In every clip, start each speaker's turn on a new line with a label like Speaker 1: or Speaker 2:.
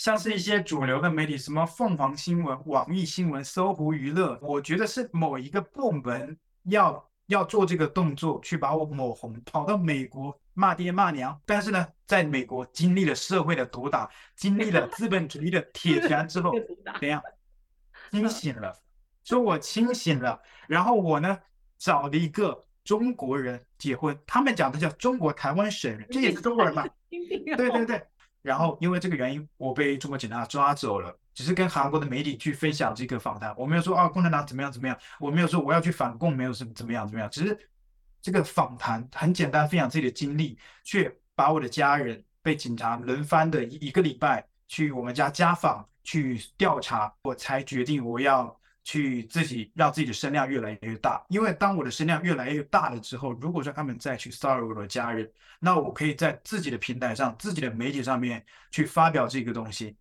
Speaker 1: 像是一些主流的媒体，什么凤凰新闻、网易新闻、搜狐娱乐，我觉得是某一个部门要要做这个动作，去把我抹红，跑到美国骂爹骂娘。但是呢，在美国经历了社会的毒打，经历了 资本主义的铁拳之后，怎样？清醒了，说我清醒了。然后我呢，找了一个中国人结婚，他们讲的叫中国台湾省人，这也是中国人嘛？对对对。然后因为这个原因，我被中国警察抓走了。只是跟韩国的媒体去分享这个访谈，我没有说啊，共产党怎么样怎么样，我没有说我要去反共，没有什么怎么样怎么样。只是这个访谈很简单，分享自己的经历，却把我的家人被警察轮番的一个礼拜去我们家家访去调查，我才决定我要。去自己让自己的声量越来越大，因为当我的声量越来越大了之后，如果说他们再去骚扰我的家人，那我可以在自己的平台上、自己的媒体上面去发表这个东西。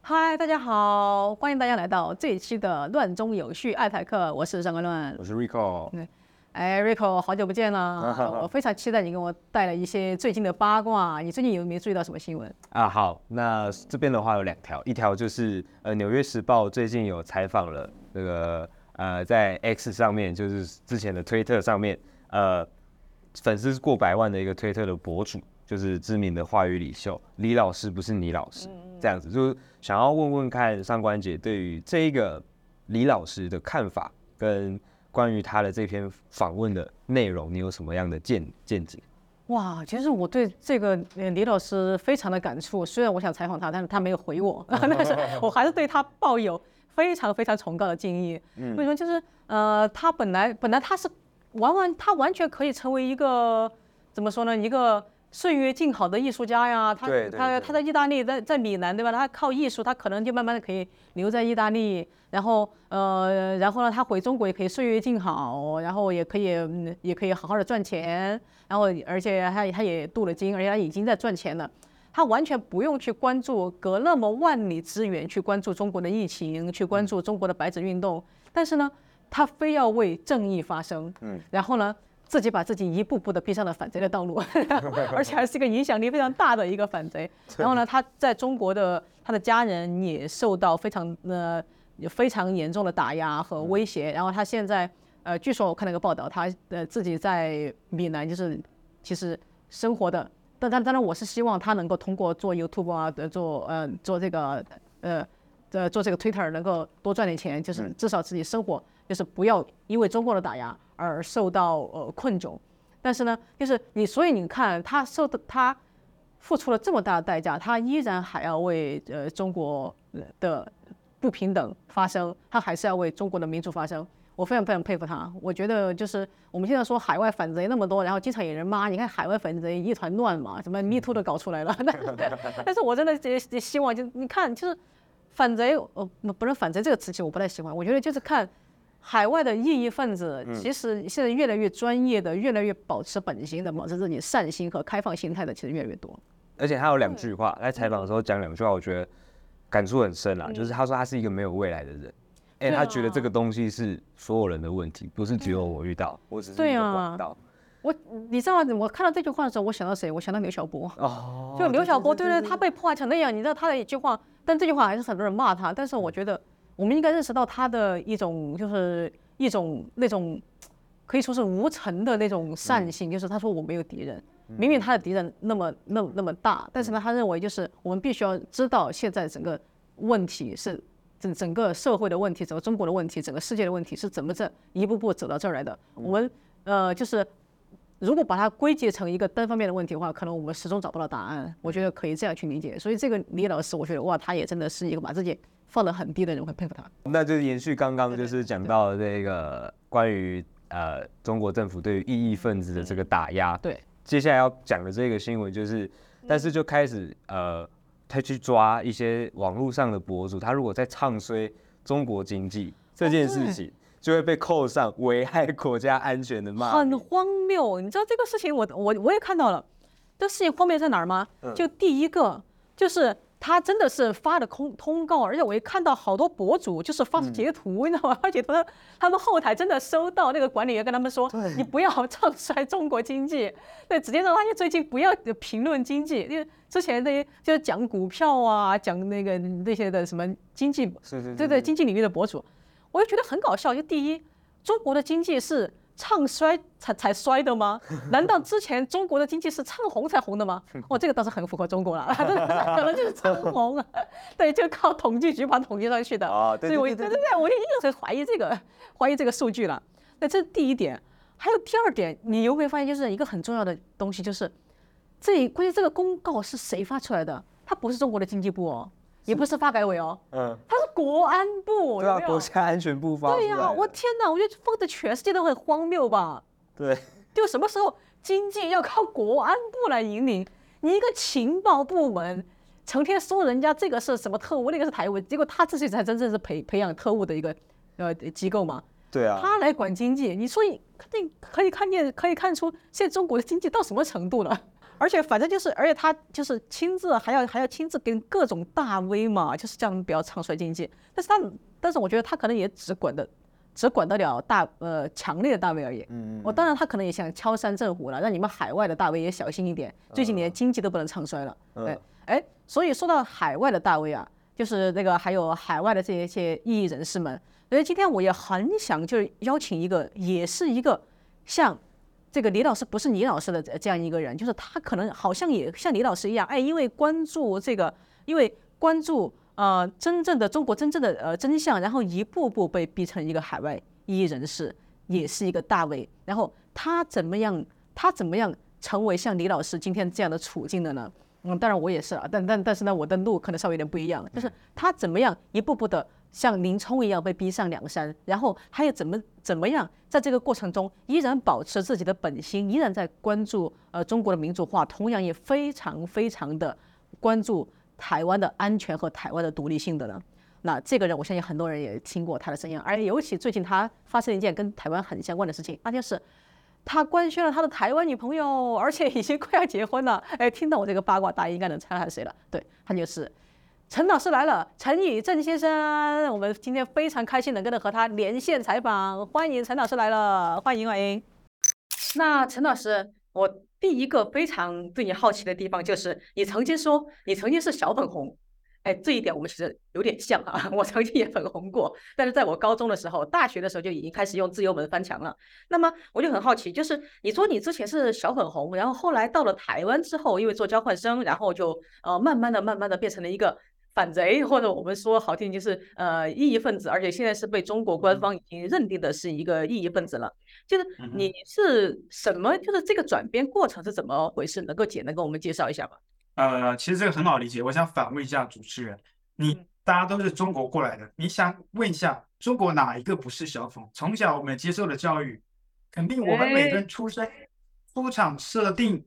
Speaker 2: 嗨，大家好，欢迎大家来到这一期的《乱中有序爱台客》，我是上官乱，
Speaker 3: 我是 Rico。
Speaker 2: 哎，Rico，好久不见了！我非常期待你给我带来一些最近的八卦。你最近有没有注意到什么新闻
Speaker 3: 啊？好，那这边的话有两条，一条就是呃，《纽约时报》最近有采访了这个呃，在 X 上面，就是之前的推特上面，呃，粉丝过百万的一个推特的博主，就是知名的话语领袖李老师，不是你老师，这样子，就是想要问问看上官姐对于这一个李老师的看法跟。关于他的这篇访问的内容，你有什么样的见见解？
Speaker 2: 哇，其实我对这个李老师非常的感触。虽然我想采访他，但是他没有回我，但是我还是对他抱有非常非常崇高的敬意。为什么？就是呃，他本来本来他是完完他完全可以成为一个怎么说呢？一个。岁月静好的艺术家呀，他他他在意大利，在在米兰，对吧？他靠艺术，他可能就慢慢的可以留在意大利，然后呃，然后呢，他回中国也可以岁月静好，然后也可以也可以好好的赚钱，然后而且他他也镀了金，而且他已经在赚钱了，他完全不用去关注隔那么万里之远去关注中国的疫情，去关注中国的白纸运动，但是呢，他非要为正义发声，嗯，然后呢？自己把自己一步步的逼上了反贼的道路，而且还是一个影响力非常大的一个反贼。然后呢，他在中国的他的家人也受到非常呃非常严重的打压和威胁。然后他现在呃，据说我看了个报道，他呃自己在闽南就是其实生活的，但但当然我是希望他能够通过做 YouTube 啊，做呃做这个呃呃做这个 Twitter 能够多赚点钱，就是至少自己生活就是不要因为中国的打压。而受到呃困窘，但是呢，就是你，所以你看他受的，他付出了这么大的代价，他依然还要为呃中国的不平等发声，他还是要为中国的民主发声。我非常非常佩服他。我觉得就是我们现在说海外反贼那么多，然后经常有人骂，你看海外反贼一团乱嘛，什么 Me Too 都搞出来了。但是我真的也也希望就你看，就是反贼，呃，不是反贼这个词其实我不太喜欢。我觉得就是看。海外的异议分子其实现在越来越专业的，越来越保持本心的，保持自己善心和开放心态的，其实越来越多。
Speaker 3: 而且他有两句话，在采访的时候讲两句话，我觉得感触很深啦。就是他说他是一个没有未来的人，哎，他觉得这个东西是所有人的问题，不是只有我遇到，我只是一个管道。
Speaker 2: 我你知道，我看到这句话的时候，我想到谁？我想到刘晓波。哦，就刘晓波，对对，他被破坏成那样，你知道他的一句话，但这句话还是很多人骂他，但是我觉得。我们应该认识到他的一种，就是一种那种可以说是无尘的那种善性，就是他说我没有敌人，明明他的敌人那么那么那么大，但是呢，他认为就是我们必须要知道现在整个问题是整整个社会的问题，整个中国的问题，整个世界的问题是怎么这一步步走到这儿来的。我们呃就是如果把它归结成一个单方面的问题的话，可能我们始终找不到答案。我觉得可以这样去理解。所以这个李老师，我觉得哇，他也真的是一个把自己。放得很低的人会佩服他。
Speaker 3: 那就是延续刚刚就是讲到这个关于呃中国政府对于异议分子的这个打压。对。接下来要讲的这个新闻就是，但是就开始呃他去抓一些网络上的博主，他如果在唱衰中国经济这件事情，就会被扣上危害国家安全的骂名。
Speaker 2: 很荒谬，你知道这个事情我我我也看到了，这事情荒谬在哪儿吗？就第一个就是。他真的是发的通通告，而且我也看到好多博主就是发截图，你知道吗？发截图，他们后台真的收到那个管理员跟他们说，你不要唱衰中国经济，对，直接让他最近不要评论经济，因为之前那些就是讲股票啊，讲那个那些的什么经济，对对，经济领域的博主，我就觉得很搞笑。就第一，中国的经济是。唱衰才才衰的吗？难道之前中国的经济是唱红才红的吗？哦，这个倒是很符合中国了，可能就是唱红啊。对，就靠统计局把统计上去的。啊，对对对对对，我就一直在怀疑这个，怀疑这个数据了。那这是第一点，还有第二点，你有没有发现，就是一个很重要的东西，就是这关于这个公告是谁发出来的？它不是中国的经济部哦。也不是发改委哦，嗯，他是国安部，
Speaker 3: 对啊，国家安全部发。
Speaker 2: 对呀，我天哪，我觉得放在全世界都很荒谬吧？
Speaker 3: 对，
Speaker 2: 就什么时候经济要靠国安部来引领？你一个情报部门，成天说人家这个是什么特务，那个是台务，结果他自己才真正是培培养特务的一个呃机构嘛？
Speaker 3: 对啊，
Speaker 2: 他来管经济，你说你肯定可以看见，可以看出现在中国的经济到什么程度了？而且反正就是，而且他就是亲自还要还要亲自跟各种大 V 嘛，就是这样不要唱衰经济。但是他，但是我觉得他可能也只管的，只管得了大呃强烈的大 V 而已。嗯。我当然他可能也想敲山震虎了，让你们海外的大 V 也小心一点。最近连经济都不能唱衰了。对哎，所以说到海外的大 V 啊，就是那个还有海外的这些些异议人士们，所以今天我也很想就是邀请一个，也是一个像。这个李老师不是李老师的这样一个人，就是他可能好像也像李老师一样，哎，因为关注这个，因为关注呃真正的中国真正的呃真相，然后一步步被逼成一个海外异人士，也是一个大 V。然后他怎么样，他怎么样成为像李老师今天这样的处境的呢？嗯，当然我也是啊，但但但是呢，我的路可能稍微有点不一样，就是他怎么样一步步的。像林冲一样被逼上梁山，然后还有怎么怎么样，在这个过程中依然保持自己的本心，依然在关注呃中国的民主化，同样也非常非常的关注台湾的安全和台湾的独立性的呢？那这个人，我相信很多人也听过他的声音，而尤其最近他发生了一件跟台湾很相关的事情，那就是他官宣了他的台湾女朋友，而且已经快要结婚了。哎，听到我这个八卦，大家应该能猜他是谁了？对，他就是。陈老师来了，陈以正先生，我们今天非常开心能够和他连线采访，欢迎陈老师来了，欢迎欢迎。那陈老师，我第一个非常对你好奇的地方就是，你曾经说你曾经是小粉红。哎，这一点我们其实有点像啊，我曾经也粉红过，但是在我高中的时候、大学的时候就已经开始用自由门翻墙了。那么我就很好奇，就是你说你之前是小粉红，然后后来到了台湾之后，因为做交换生，然后就呃慢慢的、慢慢的变成了一个反贼，或者我们说好听就是呃异议分子，而且现在是被中国官方已经认定的是一个异议分子了。就是你是什么？就是这个转变过程是怎么回事？能够简单跟我们介绍一下吗？
Speaker 1: 呃，其实这个很好理解。我想反问一下主持人，你大家都是中国过来的，你想问一下，中国哪一个不是小粉？从小我们接受的教育，肯定我们每个人出生出场设定，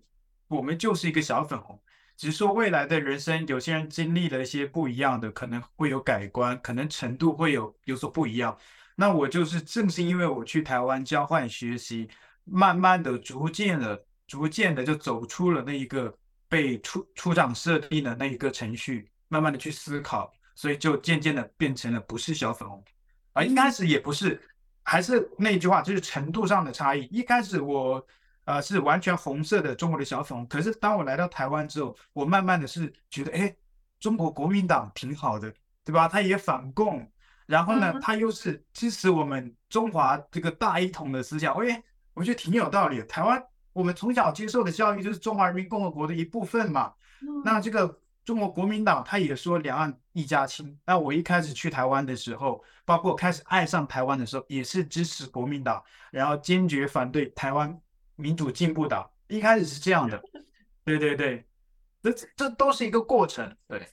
Speaker 1: 我们就是一个小粉红。只是说未来的人生，有些人经历了一些不一样的，可能会有改观，可能程度会有有所不一样。那我就是正是因为我去台湾交换学习，慢慢的、逐渐的、逐渐的就走出了那一个。被出出厂设定的那一个程序，慢慢的去思考，所以就渐渐的变成了不是小粉红，啊，一开始也不是，还是那句话，就是程度上的差异。一开始我呃是完全红色的中国的小粉红，可是当我来到台湾之后，我慢慢的是觉得，哎，中国国民党挺好的，对吧？他也反共，然后呢，他又是支持我们中华这个大一统的思想，哎，我觉得挺有道理的，台湾。我们从小接受的教育就是中华人民共和国的一部分嘛。那这个中国国民党他也说两岸一家亲。那我一开始去台湾的时候，包括开始爱上台湾的时候，也是支持国民党，然后坚决反对台湾民主进步党。一开始是这样的。对对对，这这都是一个过程。对，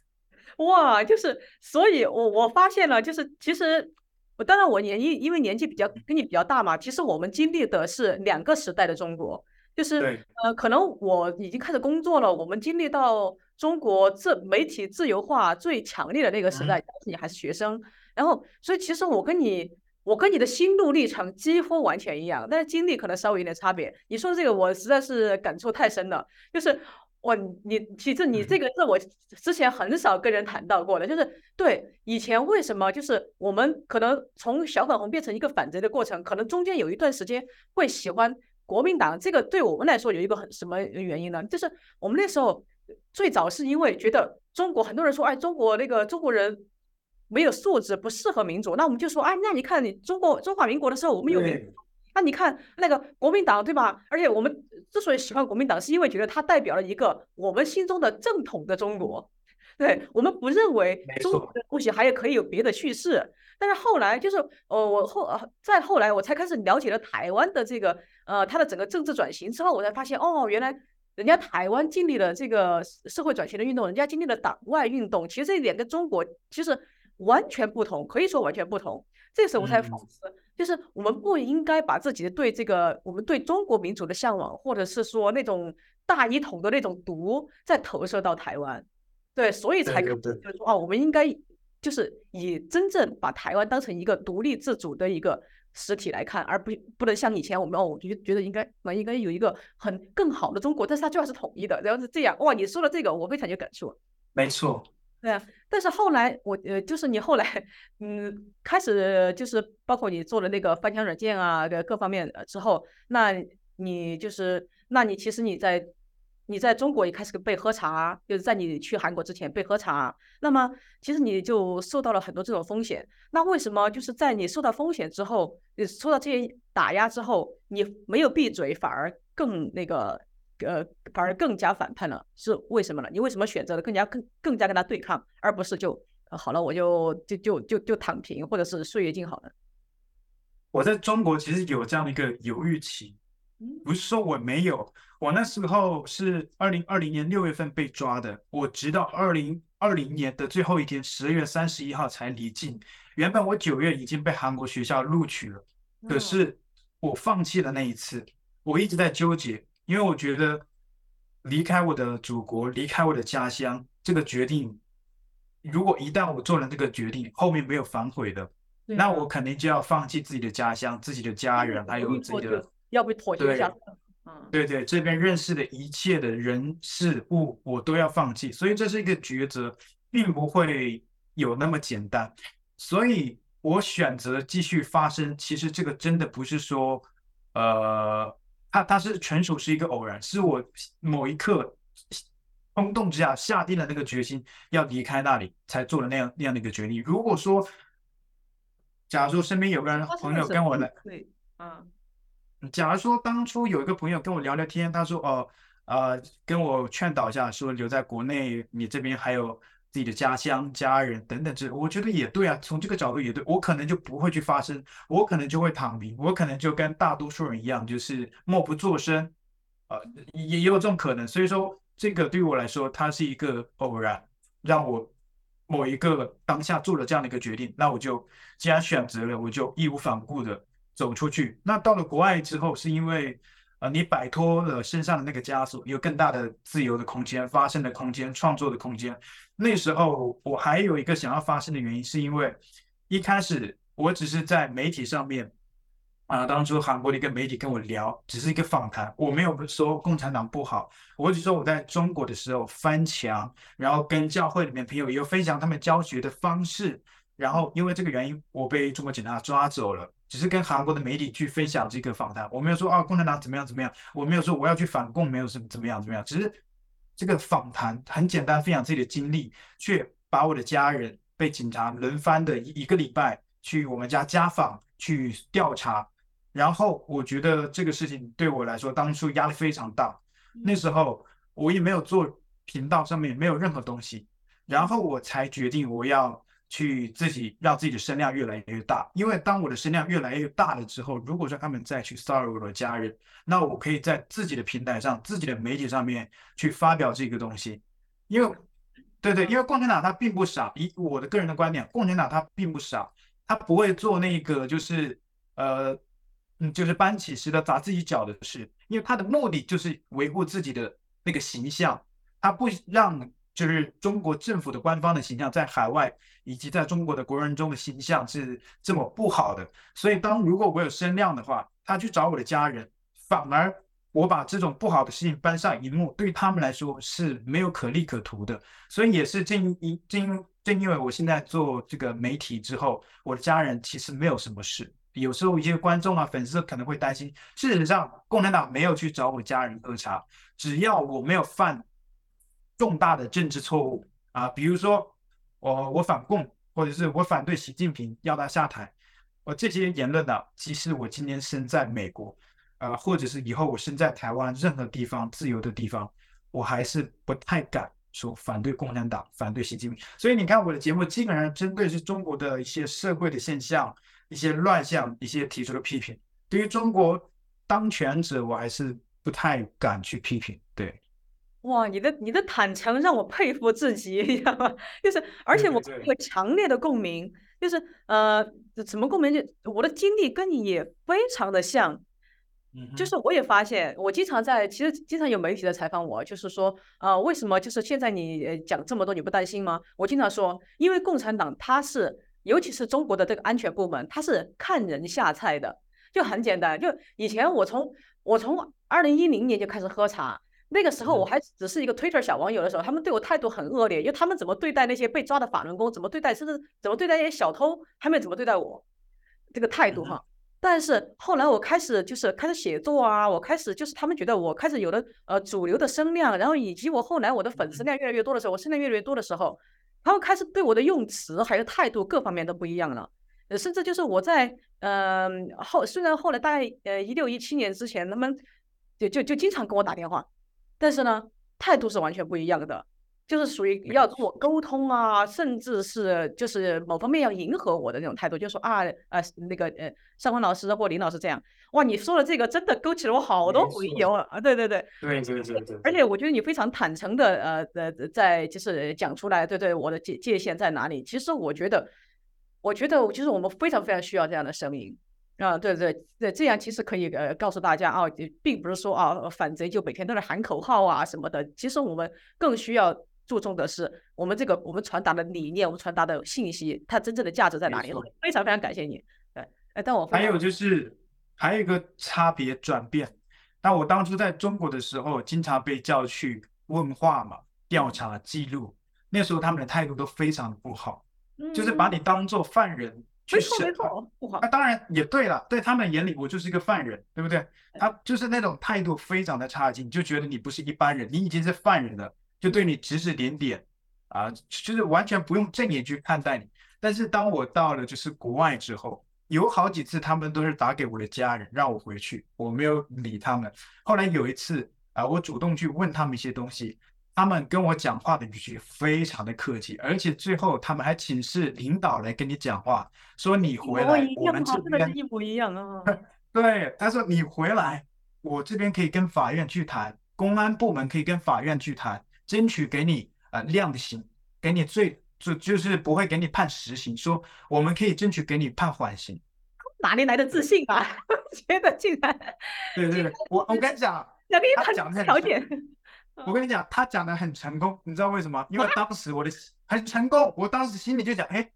Speaker 2: 哇，就是，所以我我发现了，就是其实。我当然我年纪因为年纪比较跟你比较大嘛，其实我们经历的是两个时代的中国。就是呃，可能我已经开始工作了，我们经历到中国自媒体自由化最强烈的那个时代，你还是学生，然后所以其实我跟你，我跟你的心路历程几乎完全一样，但是经历可能稍微有点差别。你说这个我实在是感触太深了，就是我，你其实你这个是我之前很少跟人谈到过的，就是对以前为什么就是我们可能从小粉红变成一个反贼的过程，可能中间有一段时间会喜欢国民党，这个对我们来说有一个很什么原因呢？就是我们那时候最早是因为觉得中国很多人说，哎，中国那个中国人没有素质，不适合民主，那我们就说，哎，那你看你中国中华民国的时候，我们有民主。那你看那个国民党对吧？而且我们之所以喜欢国民党，是因为觉得它代表了一个我们心中的正统的中国。对，我们不认为中国的东西还有可以有别的叙事。但是后来就是呃，我后再后来我才开始了解了台湾的这个呃它的整个政治转型之后，我才发现哦，原来人家台湾经历了这个社会转型的运动，人家经历了党外运动，其实这一点跟中国其实完全不同，可以说完全不同。这时候我才反思。嗯就是我们不应该把自己的对这个我们对中国民族的向往，或者是说那种大一统的那种毒，再投射到台湾，对，所以才可能就是说哦，我们应该就是以真正把台湾当成一个独立自主的一个实体来看，而不不能像以前我们哦，我就觉得应该那应该有一个很更好的中国，但是它最好是统一的，然后是这样哇，你说了这个我非常有感触，
Speaker 1: 没错。
Speaker 2: 对啊，但是后来我呃，就是你后来嗯，开始就是包括你做了那个翻墙软件啊，各各方面之后，那你就是，那你其实你在你在中国也开始被喝茶，就是在你去韩国之前被喝茶，那么其实你就受到了很多这种风险。那为什么就是在你受到风险之后，你受到这些打压之后，你没有闭嘴，反而更那个？呃，反而更加反叛了，是为什么呢？你为什么选择了更加更更加跟他对抗，而不是就、呃、好了，我就就就就就躺平，或者是岁月静好呢？
Speaker 1: 我在中国其实有这样的一个犹豫期，不是说我没有，我那时候是二零二零年六月份被抓的，我直到二零二零年的最后一天，十月三十一号才离境。原本我九月已经被韩国学校录取了，可是我放弃了那一次，我一直在纠结。因为我觉得离开我的祖国，离开我的家乡，这个决定，如果一旦我做了这个决定，后面没有反悔的，那我肯定就要放弃自己的家乡、自己的家人，还有自己的，
Speaker 2: 要不妥协一下。
Speaker 1: 嗯，对对，这边认识的一切的人事物，我都要放弃，所以这是一个抉择，并不会有那么简单。所以我选择继续发声，其实这个真的不是说，呃。他他是纯属是一个偶然，是我某一刻冲动之下下定了那个决心要离开那里，才做了那样那样的一个决定。如果说，假如说身边有个人朋友跟我来，
Speaker 2: 对，嗯，
Speaker 1: 假如说当初有一个朋友跟我聊聊天，他说哦，呃，跟我劝导一下，说留在国内，你这边还有。自己的家乡、家人等等，这我觉得也对啊。从这个角度也对，我可能就不会去发声，我可能就会躺平，我可能就跟大多数人一样，就是默不作声。呃，也也有这种可能。所以说，这个对于我来说，它是一个偶然，让我某一个当下做了这样的一个决定。那我就既然选择了，我就义无反顾的走出去。那到了国外之后，是因为。啊，你摆脱了身上的那个枷锁，有更大的自由的空间、发声的空间、创作的空间。那时候我还有一个想要发声的原因，是因为一开始我只是在媒体上面啊，当初韩国的一个媒体跟我聊，只是一个访谈，我没有说共产党不好，我只说我在中国的时候翻墙，然后跟教会里面朋友也有分享他们教学的方式，然后因为这个原因，我被中国警察抓走了。只是跟韩国的媒体去分享这个访谈，我没有说啊，共产党怎么样怎么样，我没有说我要去反共，没有什么怎么样怎么样，只是这个访谈很简单，分享自己的经历，却把我的家人被警察轮番的一一个礼拜去我们家家访去调查，然后我觉得这个事情对我来说当初压力非常大，那时候我也没有做频道上面没有任何东西，然后我才决定我要。去自己让自己的声量越来越大，因为当我的声量越来越大了之后，如果说他们再去骚扰我的家人，那我可以在自己的平台上、自己的媒体上面去发表这个东西。因为，对对，因为共产党他并不傻，以我的个人的观点，共产党他并不傻，他不会做那个就是呃，嗯，就是搬起石头砸自己脚的事，因为他的目的就是维护自己的那个形象，他不让。就是中国政府的官方的形象在海外以及在中国的国人中的形象是这么不好的，所以当如果我有声量的话，他去找我的家人，反而我把这种不好的事情搬上荧幕，对他们来说是没有可利可图的。所以也是正因正因正因为我现在做这个媒体之后，我的家人其实没有什么事。有时候一些观众啊、粉丝可能会担心，事实上共产党没有去找我家人喝茶，只要我没有犯重大的政治错误啊，比如说我我反共，或者是我反对习近平要他下台，我这些言论呢、啊，即使我今天身在美国，啊，或者是以后我身在台湾任何地方自由的地方，我还是不太敢说反对共产党、反对习近平。所以你看我的节目基本上针对是中国的一些社会的现象。一些乱象，一些提出的批评，对于中国当权者，我还是不太敢去批评。对，
Speaker 2: 哇，你的你的坦诚让我佩服至极，你知道吗？就是，而且我有强烈的共鸣，对对对，就是呃，怎么共鸣？就我的经历跟你也非常的像，嗯，就是我也发现，我经常在，其实经常有媒体在采访我，就是说，呃，为什么就是现在你讲这么多，你不担心吗？我经常说，因为共产党它是。尤其是中国的这个安全部门，他是看人下菜的，就很简单。就以前我从我从二零一零年就开始喝茶，那个时候我还只是一个 Twitter 小网友的时候，他们对我态度很恶劣，因为他们怎么对待那些被抓的法轮功，怎么对待甚至怎么对待那些小偷，还没怎么对待我，这个态度哈。但是后来我开始就是开始写作啊，我开始就是他们觉得我开始有了呃主流的声量，然后以及我后来我的粉丝量越来越多的时候，我声量越来越多的时候。他们开始对我的用词还有态度各方面都不一样了，呃，甚至就是我在嗯、呃、后，虽然后来大概呃一六一七年之前，他们就就就经常跟我打电话，但是呢，态度是完全不一样的。就是属于要跟我沟通啊，甚至是就是某方面要迎合我的那种态度，就说啊呃那个呃上官老师或林老师这样，哇，你说的这个真的勾起了我好多回忆啊，对对对，
Speaker 1: 对对对对，
Speaker 2: 而且我觉得你非常坦诚的呃呃在就是讲出来，对对，我的界界限在哪里？其实我觉得，我觉得其实我们非常非常需要这样的声音啊，对对对，这样其实可以呃告诉大家啊，并不是说啊反贼就每天都在喊口号啊什么的，其实我们更需要。注重的是我们这个我们传达的理念，我们传达的信息，它真正的价值在哪里？非常非常感谢你。对，哎，但我
Speaker 1: 还有就是还有一个差别转变。那我当初在中国的时候，经常被叫去问话嘛，调查记录。那时候他们的态度都非常不好，嗯、就是把你当做犯人去审。没错没错，不好。那当然也对了，在他们眼里我就是一个犯人，对不对？他就是那种态度非常的差劲，就觉得你不是一般人，你已经是犯人了。就对你指指点点，啊，就是完全不用正眼去看待你。但是当我到了就是国外之后，有好几次他们都是打给我的家人让我回去，我没有理他们。后来有一次啊，我主动去问他们一些东西，他们跟我讲话的语气非常的客气，而且最后他们还请示领导来跟你讲话，说你回来，我们这边
Speaker 2: 一模一样啊。
Speaker 1: 对，他说你回来，我这边可以跟法院去谈，公安部门可以跟法院去谈。争取给你呃量刑，给你最就就是不会给你判实刑，说我们可以争取给你判缓刑。
Speaker 2: 哪里来的自信啊？觉得竟然
Speaker 1: 对对对，我我跟你讲，他讲的条件，我跟你讲，他讲的很成功，你知道为什么？因为当时我的很成功，我当时心里就讲，哎，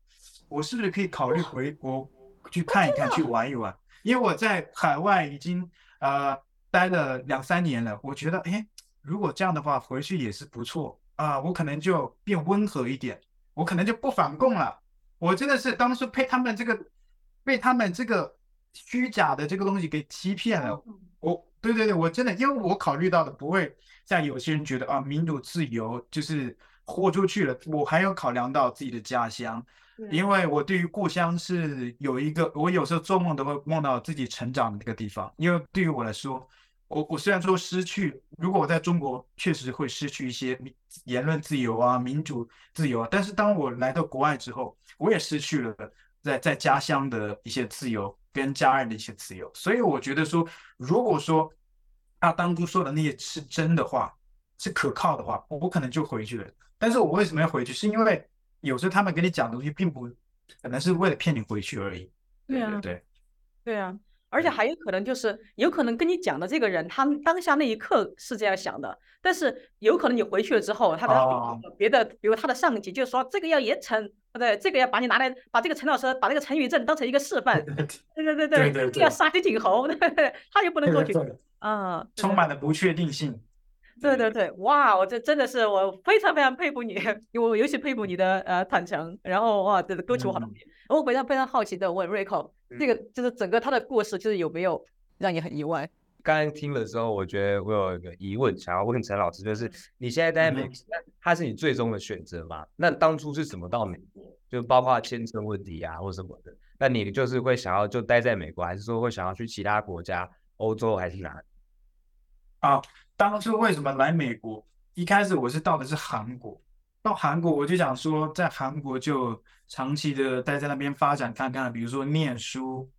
Speaker 1: 我是不是可以考虑回国去看一看，去玩一玩？因为我在海外已经呃待了两三年了，我觉得哎。如果这样的话，回去也是不错啊！我可能就变温和一点，我可能就不反共了。我真的是当时被他们这个，被他们这个虚假的这个东西给欺骗了。我，对对对，我真的，因为我考虑到的不会像有些人觉得啊，民主自由就是豁出去了。我还要考量到自己的家乡，因为我对于故乡是有一个，我有时候做梦都会梦到自己成长的那个地方，因为对于我来说。我我虽然说失去，如果我在中国确实会失去一些言论自由啊、民主自由啊，但是当我来到国外之后，我也失去了在在家乡的一些自由跟家人的一些自由。所以我觉得说，如果说他当初说的那些是真的话，是可靠的话，我可能就回去了。但是我为什么要回去？是因为有时候他们跟你讲的东西，并不可能是为了骗你回去而已。
Speaker 2: 对啊，
Speaker 1: 对对，
Speaker 2: 对啊。而且还有可能就是，有可能跟你讲的这个人，他当下那一刻是这样想的，但是有可能你回去了之后，他的别的，比如他的上级就说这个要严惩，对，这个要把你拿来，把这个陈老师，把这个陈宇正当成一个示范，对对对对，这个要杀鸡儆猴，对对对，他就不能过去，啊，
Speaker 1: 充满了不确定性。
Speaker 2: 对对对，哇！我这真的是我非常非常佩服你，我尤其佩服你的呃坦诚。然后哇，这个歌曲我好听。我非常非常好奇的问 Rico，这个就是整个他的故事，就是有没有让你很意外？
Speaker 3: 刚刚听的时候，我觉得我有一个疑问想要问陈老师，就是你现在待在美国，他是你最终的选择吗？那当初是怎么到美国？就包括签证问题啊，或什么的。那你就是会想要就待在美国，还是说会想要去其他国家，欧洲还是哪里？
Speaker 1: 啊。当初为什么来美国？一开始我是到的是韩国，到韩国我就想说，在韩国就长期的待在那边发展看看，比如说念书。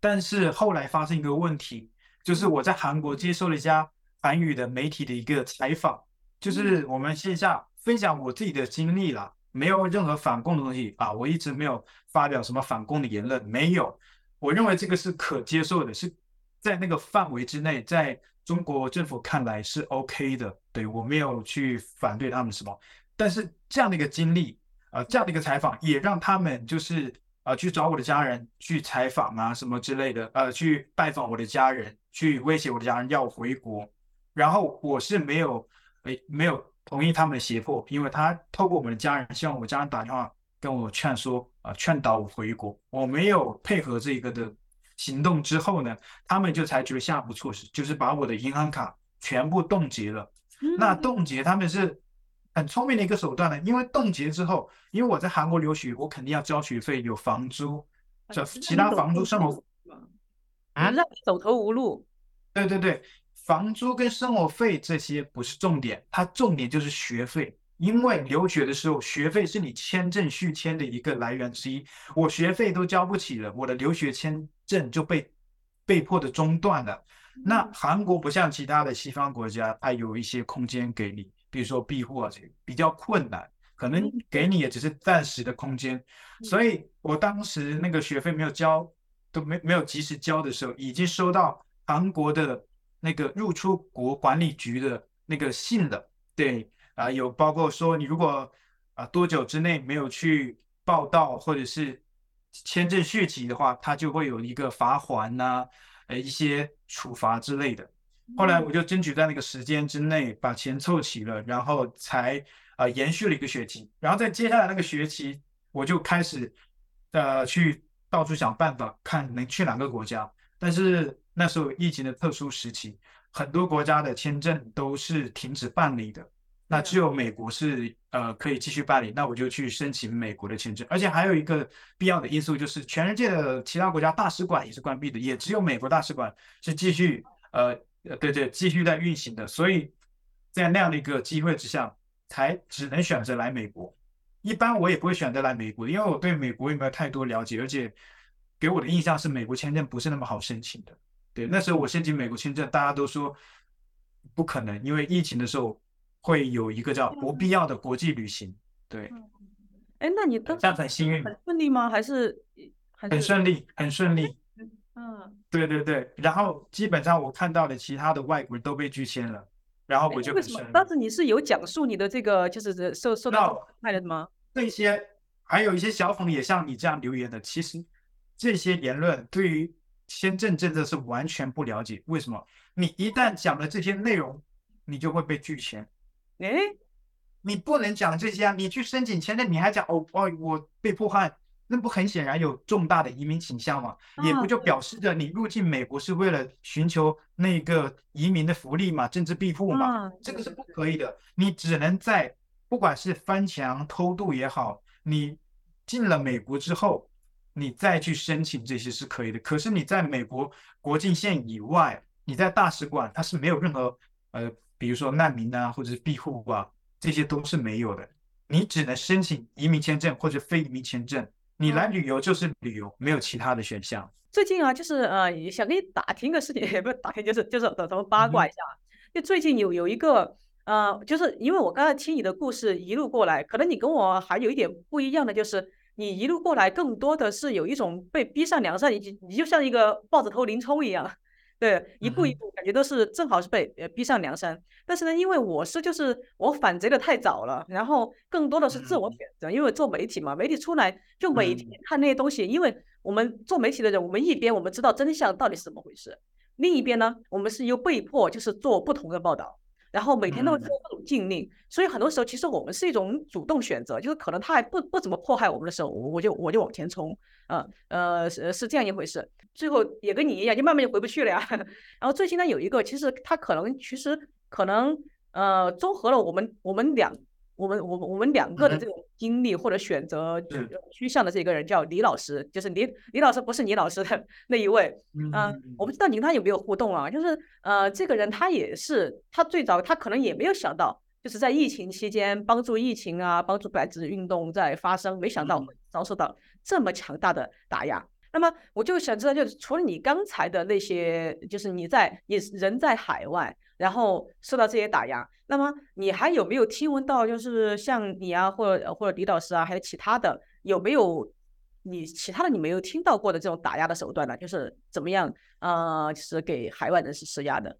Speaker 1: 但是后来发生一个问题，就是我在韩国接受了一家韩语的媒体的一个采访，就是我们线下分享我自己的经历啦，没有任何反共的东西啊，我一直没有发表什么反共的言论，没有。我认为这个是可接受的，是在那个范围之内，在。中国政府看来是 OK 的，对，我没有去反对他们什么，但是这样的一个经历，呃，这样的一个采访也让他们就是呃去找我的家人去采访啊什么之类的，呃，去拜访我的家人，去威胁我的家人要回国，然后我是没有诶没有同意他们的胁迫，因为他透过我们的家人，希望我家人打电话跟我劝说啊，呃，劝导我回国，我没有配合这个的。行动之后呢，他们就采取了下一步措施，就是把我的银行卡全部冻结了。那冻结他们是很聪明的一个手段呢，因为冻结之后，因为我在韩国留学，我肯定要交学费，有房租，这其他房租生活
Speaker 2: 啊，那走投无路。
Speaker 1: 对对对，房租跟生活费这些不是重点，它重点就是学费。因为留学的时候，学费是你签证续签的一个来源之一。我学费都交不起了，我的留学签证就被被迫的中断了。那韩国不像其他的西方国家，它有一些空间给你，比如说庇护啊这个比较困难，可能给你也只是暂时的空间。所以我当时那个学费没有交，都没没有及时交的时候，已经收到韩国的那个入出国管理局的那个信了，对。啊，有包括说你如果啊多久之内没有去报到或者是签证续期的话，他就会有一个罚款呐，呃一些处罚之类的。后来我就争取在那个时间之内把钱凑齐了，然后才啊延续了一个学期。然后在接下来那个学期，我就开始呃去到处想办法看能去哪个国家。但是那时候疫情的特殊时期，很多国家的签证都是停止办理的。那只有美国是呃可以继续办理，那我就去申请美国的签证。而且还有一个必要的因素就是，全世界的其他国家大使馆也是关闭的，也只有美国大使馆是继续呃呃对对继续在运行的。所以在那样的一个机会之下，才只能选择来美国。一般我也不会选择来美国，因为我对美国也没有太多了解，而且给我的印象是美国签证不是那么好申请的。对，那时候我申请美国签证，大家都说不可能，因为疫情的时候。会有一个叫不必要的国际旅行，对。
Speaker 2: 哎，那你这
Speaker 1: 样很幸运，
Speaker 2: 很顺利吗？还是
Speaker 1: 很顺利，很顺利。
Speaker 2: 嗯，
Speaker 1: 对对对。然后基本上我看到的其他的外国人都被拒签了，然后我就。为什么？
Speaker 2: 当时你是有讲述你的这个就是受受到害的吗？
Speaker 1: 这些还有一些小粉也像你这样留言的，其实这些言论对于签证政策是完全不了解。为什么？你一旦讲了这些内容，你就会被拒签。
Speaker 2: 哎，
Speaker 1: 你不能讲这些啊！你去申请签证，你还讲哦哦，我被迫害，那不很显然有重大的移民倾向吗？也不就表示着你入境美国是为了寻求那个移民的福利嘛，政治庇护嘛？这个是不可以的。你只能在不管是翻墙偷渡也好，你进了美国之后，你再去申请这些是可以的。可是你在美国国境线以外，你在大使馆，它是没有任何呃。比如说难民啊，或者是庇护啊，这些都是没有的。你只能申请移民签证或者非移民签证。你来旅游就是旅游，没有其他的选项。
Speaker 2: 最近啊，就是呃，想跟你打听个事情，也不是打听，就是就是等等八卦一下。就最近有有一个呃，就是因为我刚才听你的故事一路过来，可能你跟我还有一点不一样的，就是你一路过来更多的是有一种被逼上梁山，你你就像一个豹子头林冲一样。对，一步一步感觉都是正好是被呃逼上梁山，嗯、但是呢，因为我是就是我反贼的太早了，然后更多的是自我选择，嗯、因为做媒体嘛，媒体出来就每天看那些东西，嗯、因为我们做媒体的人，我们一边我们知道真相到底是怎么回事，另一边呢，我们是又被迫就是做不同的报道。然后每天都会做各种禁令，所以很多时候其实我们是一种主动选择，就是可能他还不不怎么迫害我们的时候，我就我就往前冲，呃呃是是这样一回事。最后也跟你一样，就慢慢就回不去了呀。然后最近呢有一个，其实他可能其实可能呃综合了我们我们两。我们我们我们两个的这种经历或者选择趋向的这个人叫李老师，就是李李老师不是你老师的那一位，嗯、呃，我不知道您跟他有没有互动啊？就是呃，这个人他也是，他最早他可能也没有想到，就是在疫情期间帮助疫情啊，帮助白纸运动在发生，没想到遭受到这么强大的打压。那么我就想知道，就是除了你刚才的那些，就是你在你人在海外。然后受到这些打压，那么你还有没有听闻到，就是像你啊，或者或者李老师啊，还有其他的，有没有你其他的你没有听到过的这种打压的手段呢？就是怎么样，呃，就是给海外人士施压的？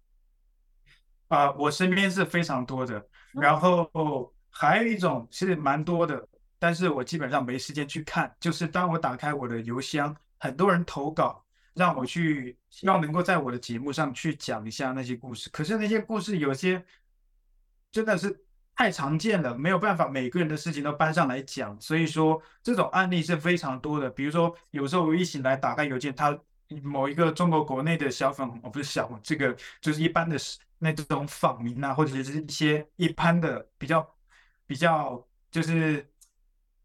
Speaker 1: 啊、呃，我身边是非常多的，然后还有一种其实蛮多的，但是我基本上没时间去看。就是当我打开我的邮箱，很多人投稿。让我去，希望能够在我的节目上去讲一下那些故事。可是那些故事有些真的是太常见了，没有办法每个人的事情都搬上来讲。所以说这种案例是非常多的。比如说有时候我一醒来打开邮件，他某一个中国国内的小粉红，哦不是小，这个就是一般的那种访民啊，或者是一些一般的比较比较就是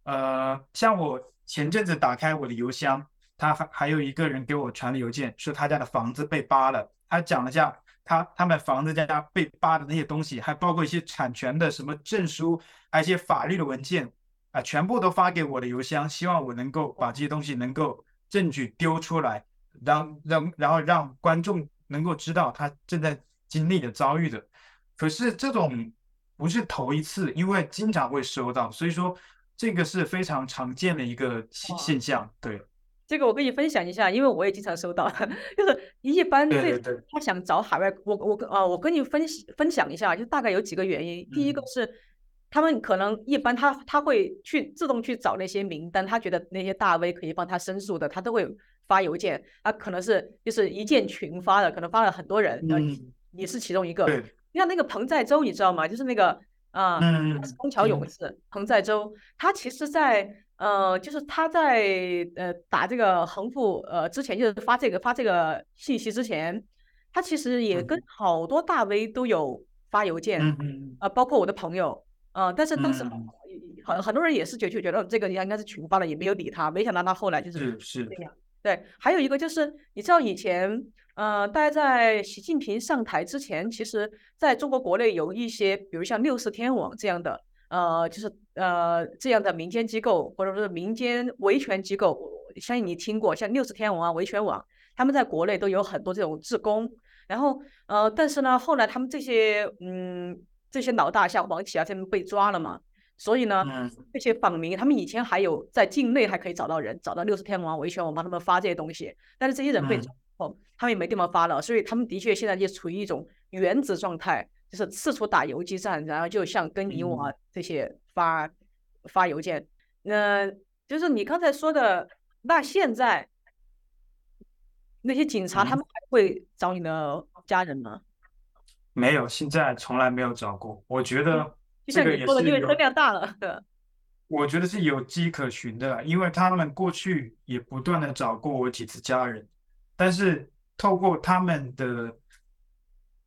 Speaker 1: 呃，像我前阵子打开我的邮箱。他还还有一个人给我传了邮件，说他家的房子被扒了。他讲了下他他们房子家被扒的那些东西，还包括一些产权的什么证书，还有一些法律的文件啊，全部都发给我的邮箱，希望我能够把这些东西能够证据丢出来，让让然后让观众能够知道他正在经历的遭遇的。可是这种不是头一次，因为经常会收到，所以说这个是非常常见的一个现象，对。
Speaker 2: 这个我跟你分享一下，因为我也经常收到，就是一般对他想找海外，我我啊，我跟你分分享一下，就大概有几个原因。第一个是，他们可能一般他他会去自动去找那些名单，他觉得那些大 V 可以帮他申诉的，他都会发邮件。他可能是就是一键群发的，可能发了很多人，嗯，你是其中一个。像那个彭在洲，你知道吗？就是那个啊，虹桥勇士彭在洲，他其实在。呃，就是他在呃打这个横幅呃之前，就是发这个发这个信息之前，他其实也跟好多大 V 都有发邮件，呃，包括我的朋友，啊、呃，但是当时很、嗯、很多人也是觉就觉得这个应该是群发了，也没有理他，没想到他后来就是是这样。对，还有一个就是你知道以前，呃，大家在习近平上台之前，其实在中国国内有一些，比如像六四天网这样的。呃，就是呃这样的民间机构或者说民间维权机构，我相信你听过，像六十天网啊、维权网，他们在国内都有很多这种志工。然后呃，但是呢，后来他们这些嗯这些老大像王琦啊，他们被抓了嘛，所以呢，这些访民他们以前还有在境内还可以找到人，找到六十天网、维权网帮他们发这些东西，但是这些人被抓后，他们也没地方发了，所以他们的确现在就处于一种原子状态。就是四处打游击战，然后就像跟你我这些发、嗯、发邮件，那就是你刚才说的，那现在那些警察他们还会找你的家人吗？
Speaker 1: 没有，现在从来没有找过。我觉得这个也是
Speaker 2: 就像你说的，因为声量大了。
Speaker 1: 我觉得是有迹可循的，因为他们过去也不断的找过我几次家人，但是透过他们的。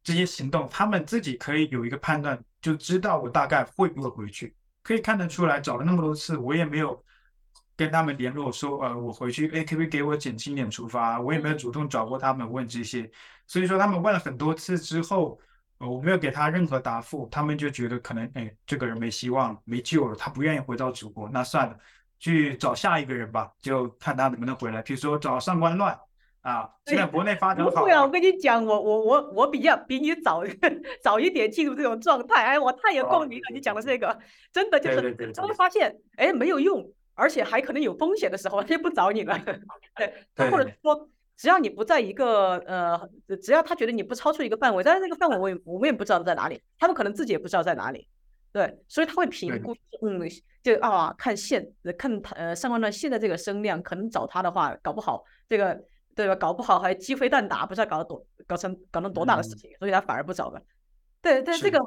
Speaker 1: 这些行动，他们自己可以有一个判断，就知道我大概会不会回去，可以看得出来。找了那么多次，我也没有跟他们联络说，呃，我回去，哎，可不可以给我减轻点处罚？我也没有主动找过他们问这些。所以说，他们问了很多次之后，呃，我没有给他任何答复，他们就觉得可能，哎，这个人没希望了，没救了，他不愿意回到祖国，那算了，去找下一个人吧，就看他能不能回来。比如说找上官乱。啊，现在国内发展好。对啊，
Speaker 2: 我跟你讲，我我我我比较比你早 早一点进入这种状态，哎，我太有共鸣了。哦、你讲的这个，真的就是他会发现，哎，没有用，而且还可能有风险的时候，他就不找你了。对，他或者说，只要你不在一个呃，只要他觉得你不超出一个范围，但是那个范围我也我们也不知道在哪里，他们可能自己也不知道在哪里。对，所以他会评估，嗯，就啊，看现看他呃上官段现在这个声量，可能找他的话，搞不好这个。对吧？搞不好还鸡飞蛋打，不知道搞得多搞成搞成多大的事情，嗯、所以他反而不找了。对对，这个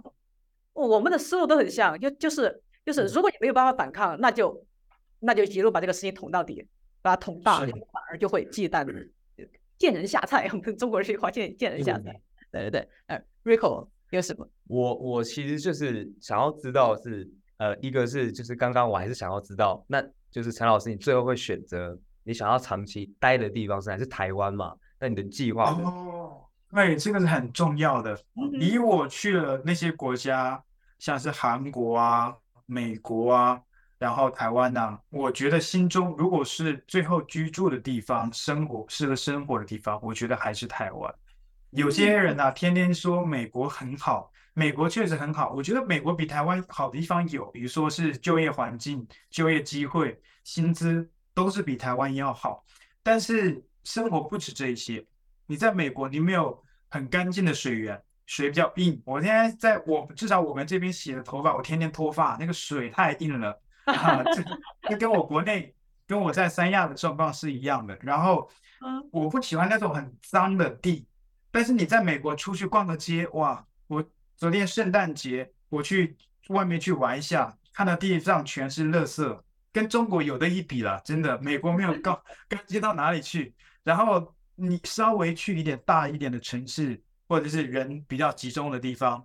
Speaker 2: 我们的思路都很像，就就是就是，如果你没有办法反抗，那就那就一路把这个事情捅到底，把它捅大，反而就会忌惮见人下菜。我们中国人是一句话，见见人下菜。对对对，呃，Rico 有什么？
Speaker 3: 我我其实就是想要知道是呃，一个是就是刚刚我还是想要知道，那就是陈老师，你最后会选择你想要长期待的地方是还是台湾嘛？那你的计划？
Speaker 1: 哦，对，这个是很重要的。以我去了那些国家，像是韩国啊、美国啊，然后台湾啊，我觉得心中如果是最后居住的地方、生活适合生活的地方，我觉得还是台湾。有些人呐、啊，天天说美国很好，美国确实很好。我觉得美国比台湾好的地方有，比如说是就业环境、就业机会、薪资都是比台湾要好。但是生活不止这一些。你在美国，你没有很干净的水源，水比较硬。我现在在我至少我们这边洗的头发，我天天脱发，那个水太硬了啊！这 这跟我国内跟我在三亚的状况是一样的。然后，我不喜欢那种很脏的地。但是你在美国出去逛个街，哇！我昨天圣诞节我去外面去玩一下，看到地上全是垃圾，跟中国有的一比了，真的，美国没有干干净到哪里去。然后你稍微去一点大一点的城市，或者是人比较集中的地方，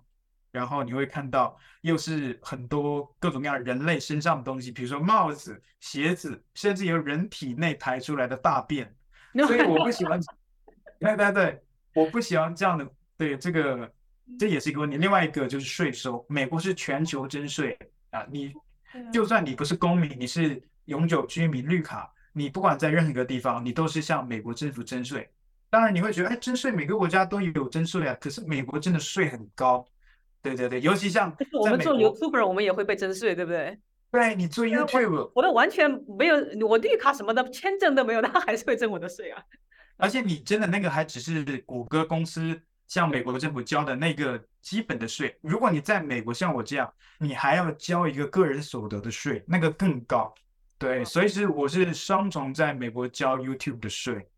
Speaker 1: 然后你会看到又是很多各种各样人类身上的东西，比如说帽子、鞋子，甚至有人体内排出来的大便。所以我不喜欢，对对对。我不喜欢这样的，对这个，这也是一个问题。另外一个就是税收，美国是全球征税啊，你就算你不是公民，你是永久居民绿卡，你不管在任何一个地方，你都是向美国政府征税。当然你会觉得，哎，征税每个国家都有征税啊，可是美国真的税很高。对对对，尤其像
Speaker 2: 我们做 YouTuber，我们也会被征税，对不对？
Speaker 1: 对，你做 YouTube，
Speaker 2: 我，我都完全没有，我绿卡什么的签证都没有，他还是会征我的税啊。
Speaker 1: 而且你真的那个还只是谷歌公司向美国政府交的那个基本的税。如果你在美国像我这样，你还要交一个个人所得的税，那个更高。对，所以是我是双重在美国交 YouTube 的税。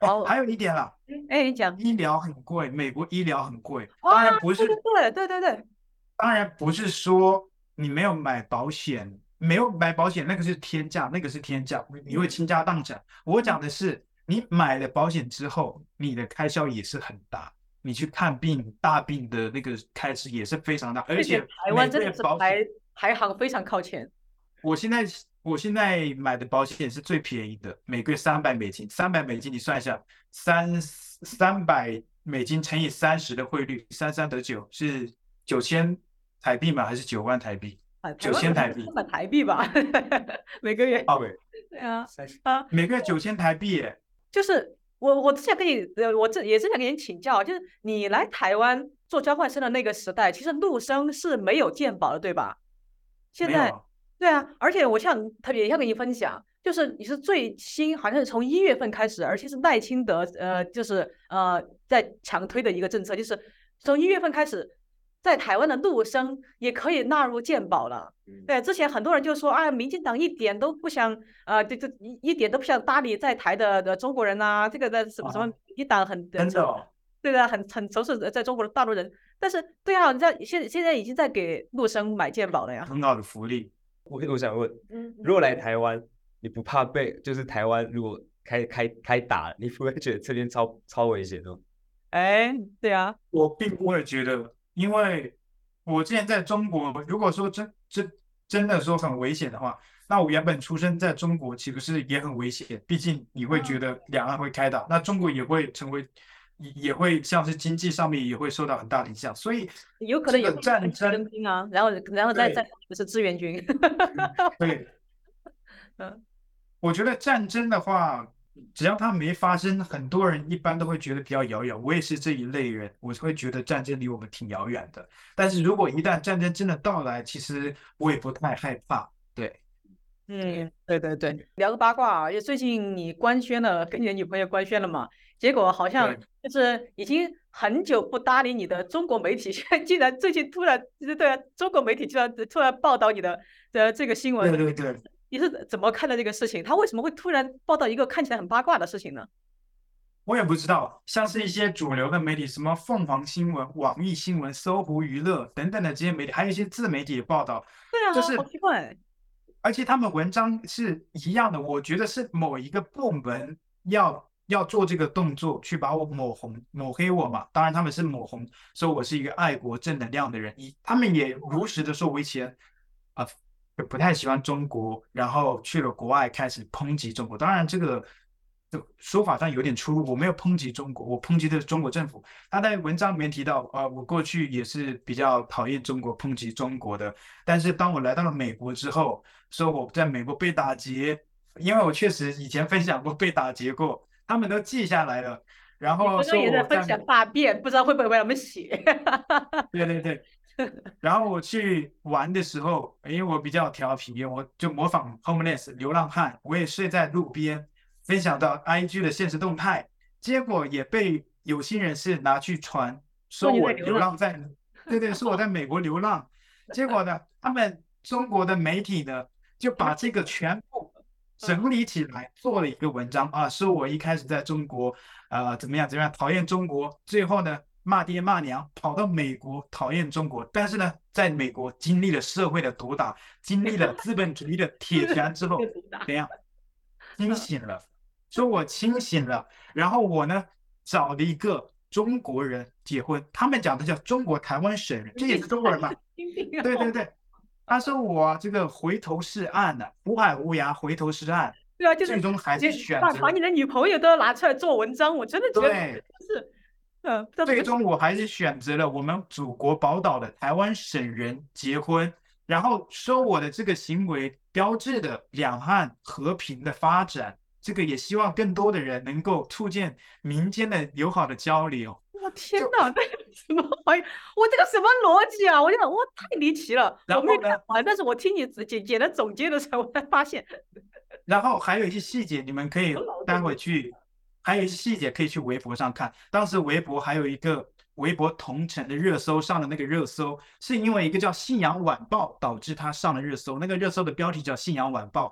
Speaker 1: 哦，还有一点啦，
Speaker 2: 哎，你讲，
Speaker 1: 医疗很贵，美国医疗很贵。当然不是，
Speaker 2: 对对对对，
Speaker 1: 当然不是说你没有买保险，没有买保险那个是天价，那个是天价，你会倾家荡产。我讲的是。你买了保险之后，你的开销也是很大。你去看病，大病的那个开支也是非常大，而且
Speaker 2: 台湾真的是排排行非常靠前。
Speaker 1: 我现在我现在买的保险是最便宜的，每个月三百美金，三百美金你算一下，三三百美金乘以三十的汇率，三三得九，是九千台币嘛？还是九万台币？九千台币，
Speaker 2: 九台币吧，每个月。
Speaker 1: 哦，对，
Speaker 2: 对啊，
Speaker 1: 啊，每个月九千台币耶。
Speaker 2: 就是我，我之前跟你，呃，我这也是想跟你请教，就是你来台湾做交换生的那个时代，其实陆生是没有鉴保的，对吧？现在，对啊，而且我想特别要跟你分享，就是你是最新，好像是从一月份开始，而且是赖清德，呃，就是呃在强推的一个政策，就是从一月份开始。在台湾的陆生也可以纳入健保了。对，之前很多人就说，哎，民进党一点都不想，呃，这这一一点都不想搭理在台的的中国人呐。这个的什么什么一党很
Speaker 1: 真的，
Speaker 2: 对的，很很仇视在中国的大陆人。但是，对啊，你知道现现在已经在给陆生买健保了呀。
Speaker 1: 很好的福利。
Speaker 3: 我我想问，如果来台湾，你不怕被就是台湾如果开开开打，你不会觉得这边超超危险的？
Speaker 2: 哎，对啊，
Speaker 1: 我并不会觉得。因为我之前在中国，如果说真真真的说很危险的话，那我原本出生在中国，岂不是也很危险？毕竟你会觉得两岸会开打，那中国也会成为，也会像是经济上面也会受到很大的影响。所以
Speaker 2: 有可能有战争啊，然后然后再再不是志愿军。
Speaker 1: 对，嗯，我觉得战争的话。只要它没发生，很多人一般都会觉得比较遥远。我也是这一类人，我会觉得战争离我们挺遥远的。但是如果一旦战争真的到来，其实我也不太害怕。对，
Speaker 2: 嗯，对对对，聊个八卦啊，因为最近你官宣了，跟你的女朋友官宣了嘛？结果好像就是已经很久不搭理你的中国媒体，现在竟然最近突然，对啊，中国媒体居然突然报道你的的这个新闻。
Speaker 1: 对对对。
Speaker 2: 你是怎么看待这个事情？他为什么会突然报道一个看起来很八卦的事情呢？
Speaker 1: 我也不知道，像是一些主流的媒体，什么凤凰新闻、网易新闻、搜狐娱乐等等的这些媒体，还有一些自媒体的报道，
Speaker 2: 对啊，
Speaker 1: 就是
Speaker 2: 好奇怪，
Speaker 1: 而且他们文章是一样的，我觉得是某一个部门要要做这个动作去把我抹红、抹黑我嘛。当然他们是抹红，说我是一个爱国正能量的人，一他们也如实的说，我以前啊。不太喜欢中国，然后去了国外开始抨击中国。当然，这个的说法上有点出入。我没有抨击中国，我抨击的是中国政府。他在文章里面提到，啊、呃，我过去也是比较讨厌中国、抨击中国的。但是当我来到了美国之后，说我在美国被打劫，因为我确实以前分享过被打劫过，他们都记下来了。然后说我在
Speaker 2: 分享大便，不知道会不会为他们写。
Speaker 1: 对对对。然后我去玩的时候，因为我比较调皮，我就模仿 homeless 流浪汉，我也睡在路边，分享到 IG 的现实动态，结果也被有心人士拿去传，说我流浪在，对对，说我在美国流浪。结果呢，他们中国的媒体呢就把这个全部整理起来，做了一个文章啊，说我一开始在中国，呃，怎么样怎么样，讨厌中国，最后呢。骂爹骂娘，跑到美国讨厌中国，但是呢，在美国经历了社会的毒打，经历了 资本主义的铁拳之后，怎样？清醒了，说我清醒了。然后我呢，找了一个中国人结婚，他们讲的叫中国台湾省人，这也是中国人嘛？对对对，他说我这个回头是岸的，苦海无涯，回头是岸。
Speaker 2: 对啊，就是
Speaker 1: 最终还是选择
Speaker 2: 把你的女朋友都要拿出来做文章，我真的觉得是。
Speaker 1: 嗯，最终我还是选择了我们祖国宝岛的台湾省人结婚，然后说我的这个行为标志的两岸和平的发展，这个也希望更多的人能够促进民间的友好的交流。
Speaker 2: 我天哪，这什么玩意？我这个什么逻辑啊？我觉得我太离奇了。
Speaker 1: 然后呢，
Speaker 2: 我没看完，但是我听你简简单总结的时候，我才发现。
Speaker 1: 然后还有一些细节，你们可以待会去。还有一些细节可以去微博上看，当时微博还有一个微博同城的热搜上的那个热搜，是因为一个叫《信阳晚报》导致它上了热搜。那个热搜的标题叫《信阳晚报》，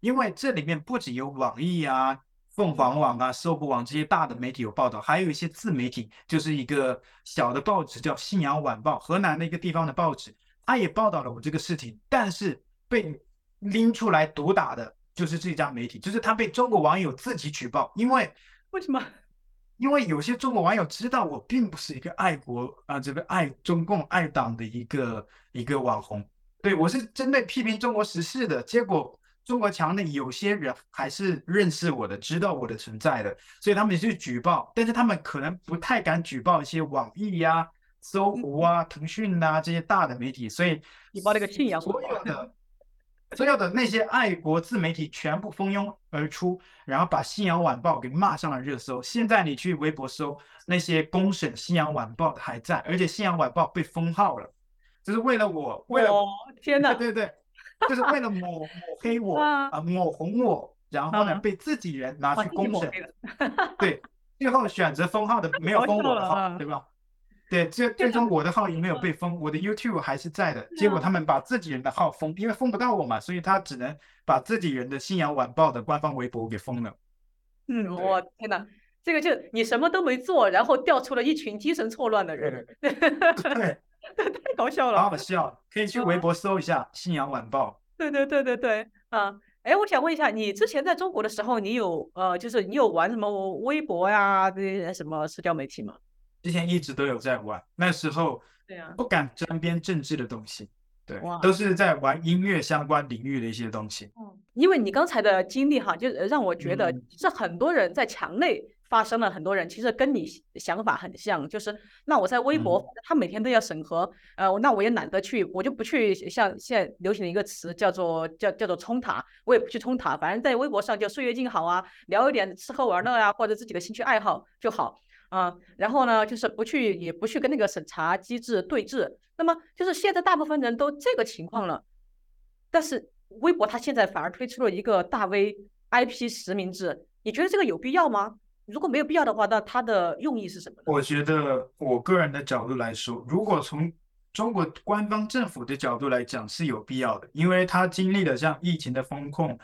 Speaker 1: 因为这里面不仅有网易啊、凤凰网啊、搜狐网这些大的媒体有报道，还有一些自媒体，就是一个小的报纸叫《信阳晚报》，河南的一个地方的报纸，它也报道了我这个事情，但是被拎出来毒打的就是这家媒体，就是他被中国网友自己举报，因为。
Speaker 2: 为什么？
Speaker 1: 因为有些中国网友知道我并不是一个爱国啊，这个爱中共、爱党的一个一个网红，对，我是针对批评中国时事的。结果中国强内有些人还是认识我的，知道我的存在的，所以他们去举报，但是他们可能不太敢举报一些网易呀、啊、搜狐啊、腾讯呐这些大的媒体，所以
Speaker 2: 你报那个信阳
Speaker 1: 所有的。所有的那些爱国自媒体全部蜂拥而出，然后把《信阳晚报》给骂上了热搜。现在你去微博搜，那些公审《信阳晚报》的还在，而且《信阳晚报》被封号了，就是为了我，为了
Speaker 2: 天哪，
Speaker 1: 对对对，就是为了抹抹黑 我啊，抹红我，然后呢被自己人拿去公审，对，最后选择封号的 没有封我的号，对吧？对，最最终我的号也没有被封，我的 YouTube 还是在的。结果他们把自己人的号封，因为封不到我嘛，所以他只能把自己人的《信阳晚报》的官方微博给封了。
Speaker 2: 嗯，我天哪，这个就你什么都没做，然后调出了一群精神错乱的人。对，太搞笑了，
Speaker 1: 好好笑，可以去微博搜一下《信阳晚报》。
Speaker 2: 对对对对对，啊，哎，我想问一下，你之前在中国的时候，你有呃，就是你有玩什么微博呀这些什么社交媒体吗？
Speaker 1: 之前一直都有在玩，那时候对啊，不敢沾边政治的东西，对，都是在玩音乐相关领域的一些东西。
Speaker 2: 嗯，因为你刚才的经历哈，就让我觉得是很多人在墙内发生了，很多人其实跟你想法很像，就是那我在微博，嗯、他每天都要审核，呃，那我也懒得去，我就不去像现在流行的一个词叫做叫叫做冲塔，我也不去冲塔，反正在微博上就岁月静好啊，聊一点吃喝玩乐啊，或者自己的兴趣爱好就好。啊，然后呢，就是不去，也不去跟那个审查机制对峙。那么，就是现在大部分人都这个情况了，但是微博它现在反而推出了一个大 V IP 实名制，你觉得这个有必要吗？如果没有必要的话，那它的用意是什么？
Speaker 1: 我觉得，我个人的角度来说，如果从中国官方政府的角度来讲是有必要的，因为它经历了像疫情的风控，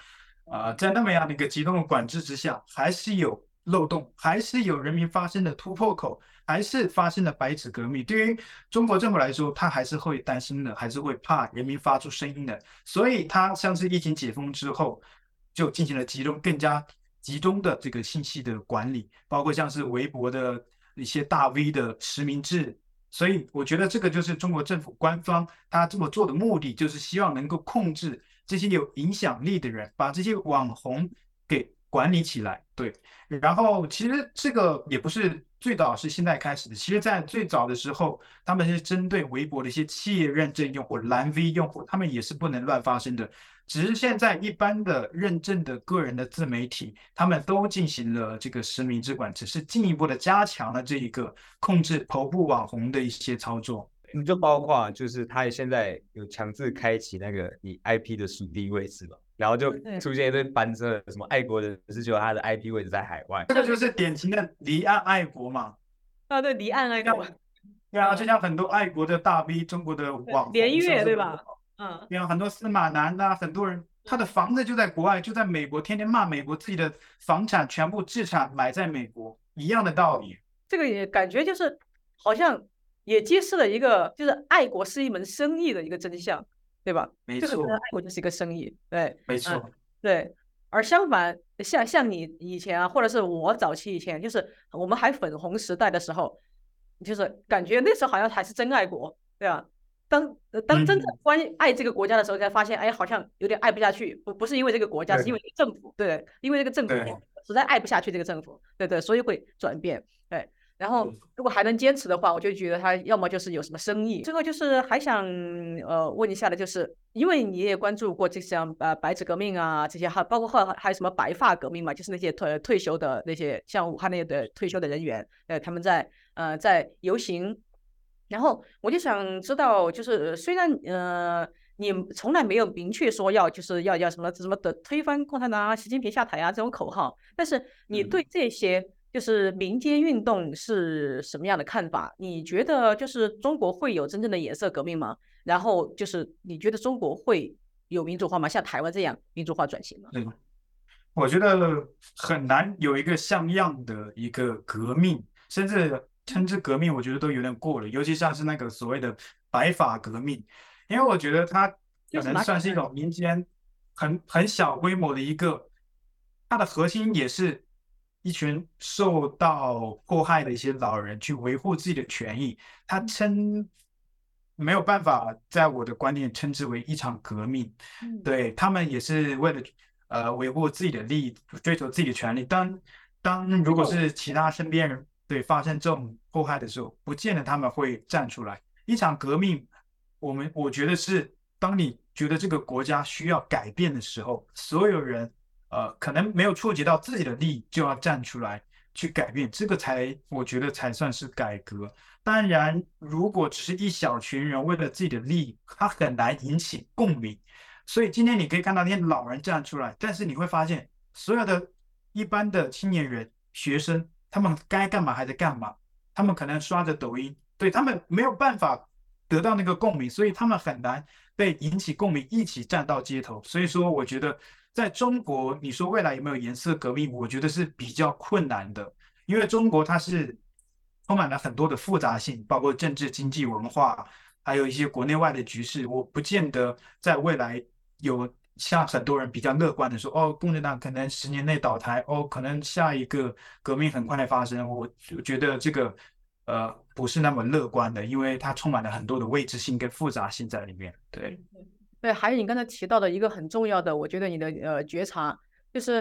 Speaker 1: 啊、在那么样的一个极端的管制之下，还是有。漏洞，还是有人民发声的突破口，还是发生了白纸革命。对于中国政府来说，他还是会担心的，还是会怕人民发出声音的。所以，他像是疫情解封之后，就进行了集中、更加集中的这个信息的管理，包括像是微博的一些大 V 的实名制。所以，我觉得这个就是中国政府官方他这么做的目的，就是希望能够控制这些有影响力的人，把这些网红给管理起来。对，然后其实这个也不是最早是现在开始的，其实在最早的时候，他们是针对微博的一些企业认证用户、蓝 V 用户，他们也是不能乱发声的。只是现在一般的认证的个人的自媒体，他们都进行了这个实名制管，只是进一步的加强了这一个控制头部网红的一些操作。
Speaker 3: 你就包括就是他现在有强制开启那个你 IP 的属地位置嘛，然后就出现一堆班车，什么爱国人士就他的 IP 位置在海外，
Speaker 1: 这个就是典型的离岸爱国嘛。
Speaker 2: 啊，对，离岸爱国。
Speaker 1: 对啊，就像很多爱国的大 V，中国的网红
Speaker 2: 连月对吧？嗯，
Speaker 1: 有很多司马南呐，很多人他的房子就在国外，就在美国，天天骂美国，自己的房产全部资产买在美国，一样的道理。
Speaker 2: 这个也感觉就是好像也揭示了一个就是爱国是一门生意的一个真相，对吧？
Speaker 1: 没错，
Speaker 2: 就是爱国就是一个生意，对，
Speaker 1: 没错，
Speaker 2: 嗯，对。而相反，像像你以前啊，或者是我早期以前，就是我们还粉红时代的时候，就是感觉那时候好像还是真爱国，对吧？当当真正关爱这个国家的时候，才发现，哎，好像有点爱不下去。不不是因为这个国家，是因为政府，对，因为这个政府实在爱不下去这个政府，对对，所以会转变。对，然后如果还能坚持的话，我就觉得他要么就是有什么生意。最后就是还想呃问一下的，就是因为你也关注过这项呃白纸革命啊这些，还包括后来还有什么白发革命嘛，就是那些退退休的那些像武汉那些的退休的人员，呃，他们在呃在游行。然后我就想知道，就是虽然呃你从来没有明确说要就是要要什么什么的推翻共产党啊、习近平下台啊这种口号，但是你对这些就是民间运动是什么样的看法？你觉得就是中国会有真正的颜色革命吗？然后就是你觉得中国会有民主化吗？像台湾这样民主化转型吗？
Speaker 1: 嗯，我觉得很难有一个像样的一个革命，甚至。称之革命，我觉得都有点过了，尤其像是那个所谓的白发革命，因为我觉得它可能算是一种民间很很小规模的一个，它的核心也是一群受到迫害的一些老人去维护自己的权益。他称没有办法在我的观念称之为一场革命，对，他们也是为了呃维护自己的利益，追求自己的权利。当当如果是其他身边人。对，发生这种迫害的时候，不见得他们会站出来。一场革命，我们我觉得是当你觉得这个国家需要改变的时候，所有人呃可能没有触及到自己的利益，就要站出来去改变，这个才我觉得才算是改革。当然，如果只是一小群人为了自己的利益，他很难引起共鸣。所以今天你可以看到那些老人站出来，但是你会发现，所有的一般的青年人、学生。他们该干嘛还在干嘛？他们可能刷着抖音，对，他们没有办法得到那个共鸣，所以他们很难被引起共鸣，一起站到街头。所以说，我觉得在中国，你说未来有没有颜色革命？我觉得是比较困难的，因为中国它是充满了很多的复杂性，包括政治、经济、文化，还有一些国内外的局势。我不见得在未来有。像很多人比较乐观的说，哦，共产党可能十年内倒台，哦，可能下一个革命很快的发生。我觉得这个呃不是那么乐观的，因为它充满了很多的未知性跟复杂性在里面。对，
Speaker 2: 对，还有你刚才提到的一个很重要的，我觉得你的呃觉察就是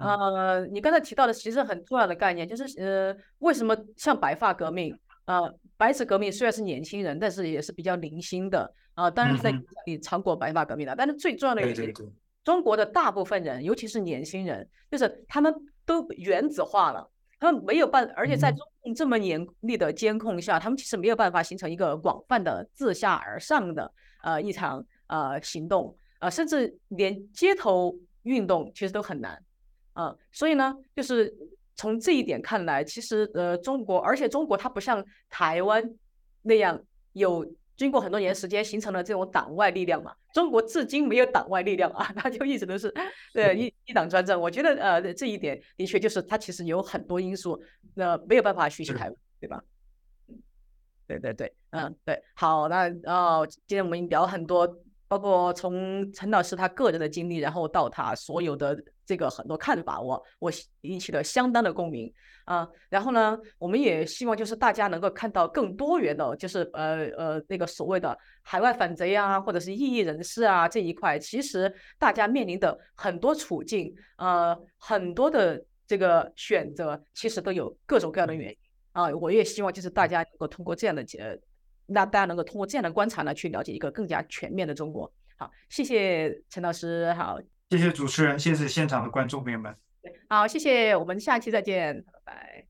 Speaker 2: 呃你刚才提到的其实很重要的概念就是呃为什么像白发革命呃白纸革命虽然是年轻人，但是也是比较零星的。啊，当然在你尝过白发革命的，但是最重要的一点，中国的大部分人，尤其是年轻人，就是他们都原子化了，他们没有办，而且在中共这么严厉的监控下，他们其实没有办法形成一个广泛的自下而上的呃一场呃行动，呃，甚至连街头运动其实都很难，啊，所以呢，就是从这一点看来，其实呃中国，而且中国它不像台湾那样有。经过很多年时间形成了这种党外力量嘛。中国至今没有党外力量 啊，它就一直都是对一一党专政。我觉得呃这一点的确就是它其实有很多因素，那、呃、没有办法学习台湾，对吧？对对对，嗯对，好，那哦，今天我们聊很多。包括从陈老师他个人的经历，然后到他所有的这个很多看法，我我引起了相当的共鸣啊。然后呢，我们也希望就是大家能够看到更多元的，就是呃呃那个所谓的海外反贼啊，或者是异议人士啊这一块，其实大家面临的很多处境，呃，很多的这个选择，其实都有各种各样的原因啊。我也希望就是大家能够通过这样的呃。那大家能够通过这样的观察呢，去了解一个更加全面的中国。好，谢谢陈老师，好，
Speaker 1: 谢谢主持人，谢谢现场的观众朋友们。
Speaker 2: 好，谢谢，我们下期再见，拜拜。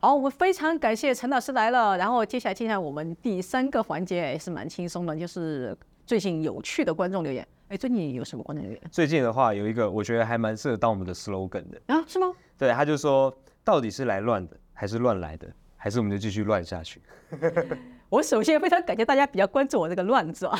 Speaker 2: 好，我们非常感谢陈老师来了，然后接下来接下来我们第三个环节也是蛮轻松的，就是最近有趣的观众留言。哎，最近有什么观众留言？
Speaker 3: 最近的话有一个，我觉得还蛮适合当我们的 slogan 的
Speaker 2: 啊，是吗？
Speaker 3: 对，他就说，到底是来乱的，还是乱来的？还是我们就继续乱下去。
Speaker 2: 我首先非常感谢大家比较关注我这个“乱”字啊，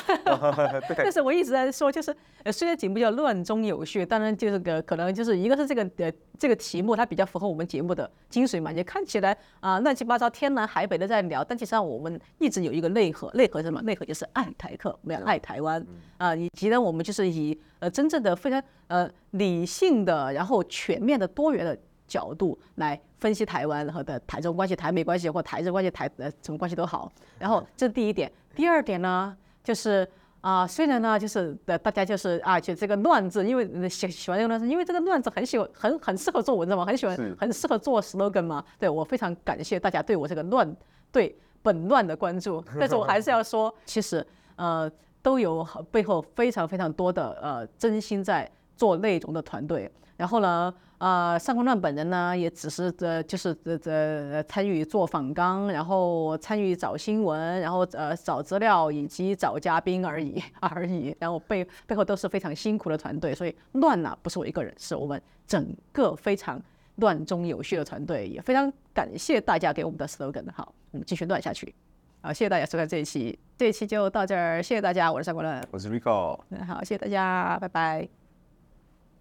Speaker 2: 但是我一直在说，就是呃，虽然节目叫“乱中有序”，当然就是个可能就是一个是这个呃这个题目它比较符合我们节目的精髓嘛，也看起来啊、呃、乱七八糟、天南海北的在聊，但其实上我们一直有一个内核，内核是什么？内核就是爱台客，我们要爱台湾啊、呃，以及呢，我们就是以呃真正的非常呃理性的，然后全面的、多元的。角度来分析台湾和的台中关系、台美关系或台日关系、台呃什么关系都好。然后这是第一点。第二点呢，就是啊、呃，虽然呢，就是的大家就是啊，就这个乱字，因为喜喜欢这个乱字，因为这个乱字很喜欢，很很适合做文章嘛，很喜欢，很适合做 slogan 嘛。对，我非常感谢大家对我这个乱对本乱的关注。但是我还是要说，其实呃都有背后非常非常多的呃真心在做内容的团队。然后呢，呃，上官乱本人呢，也只是呃就是这这参与做访纲，然后参与找新闻，然后呃找资料以及找嘉宾而已 而已。然后背背后都是非常辛苦的团队，所以乱呐、啊、不是我一个人，是我们整个非常乱中有序的团队。也非常感谢大家给我们的 slogan。好，我们继续乱下去。好，谢谢大家收看这一期，这一期就到这儿，谢谢大家，我是上官乱，
Speaker 3: 我是 Rico，
Speaker 2: 好，谢谢大家，拜拜。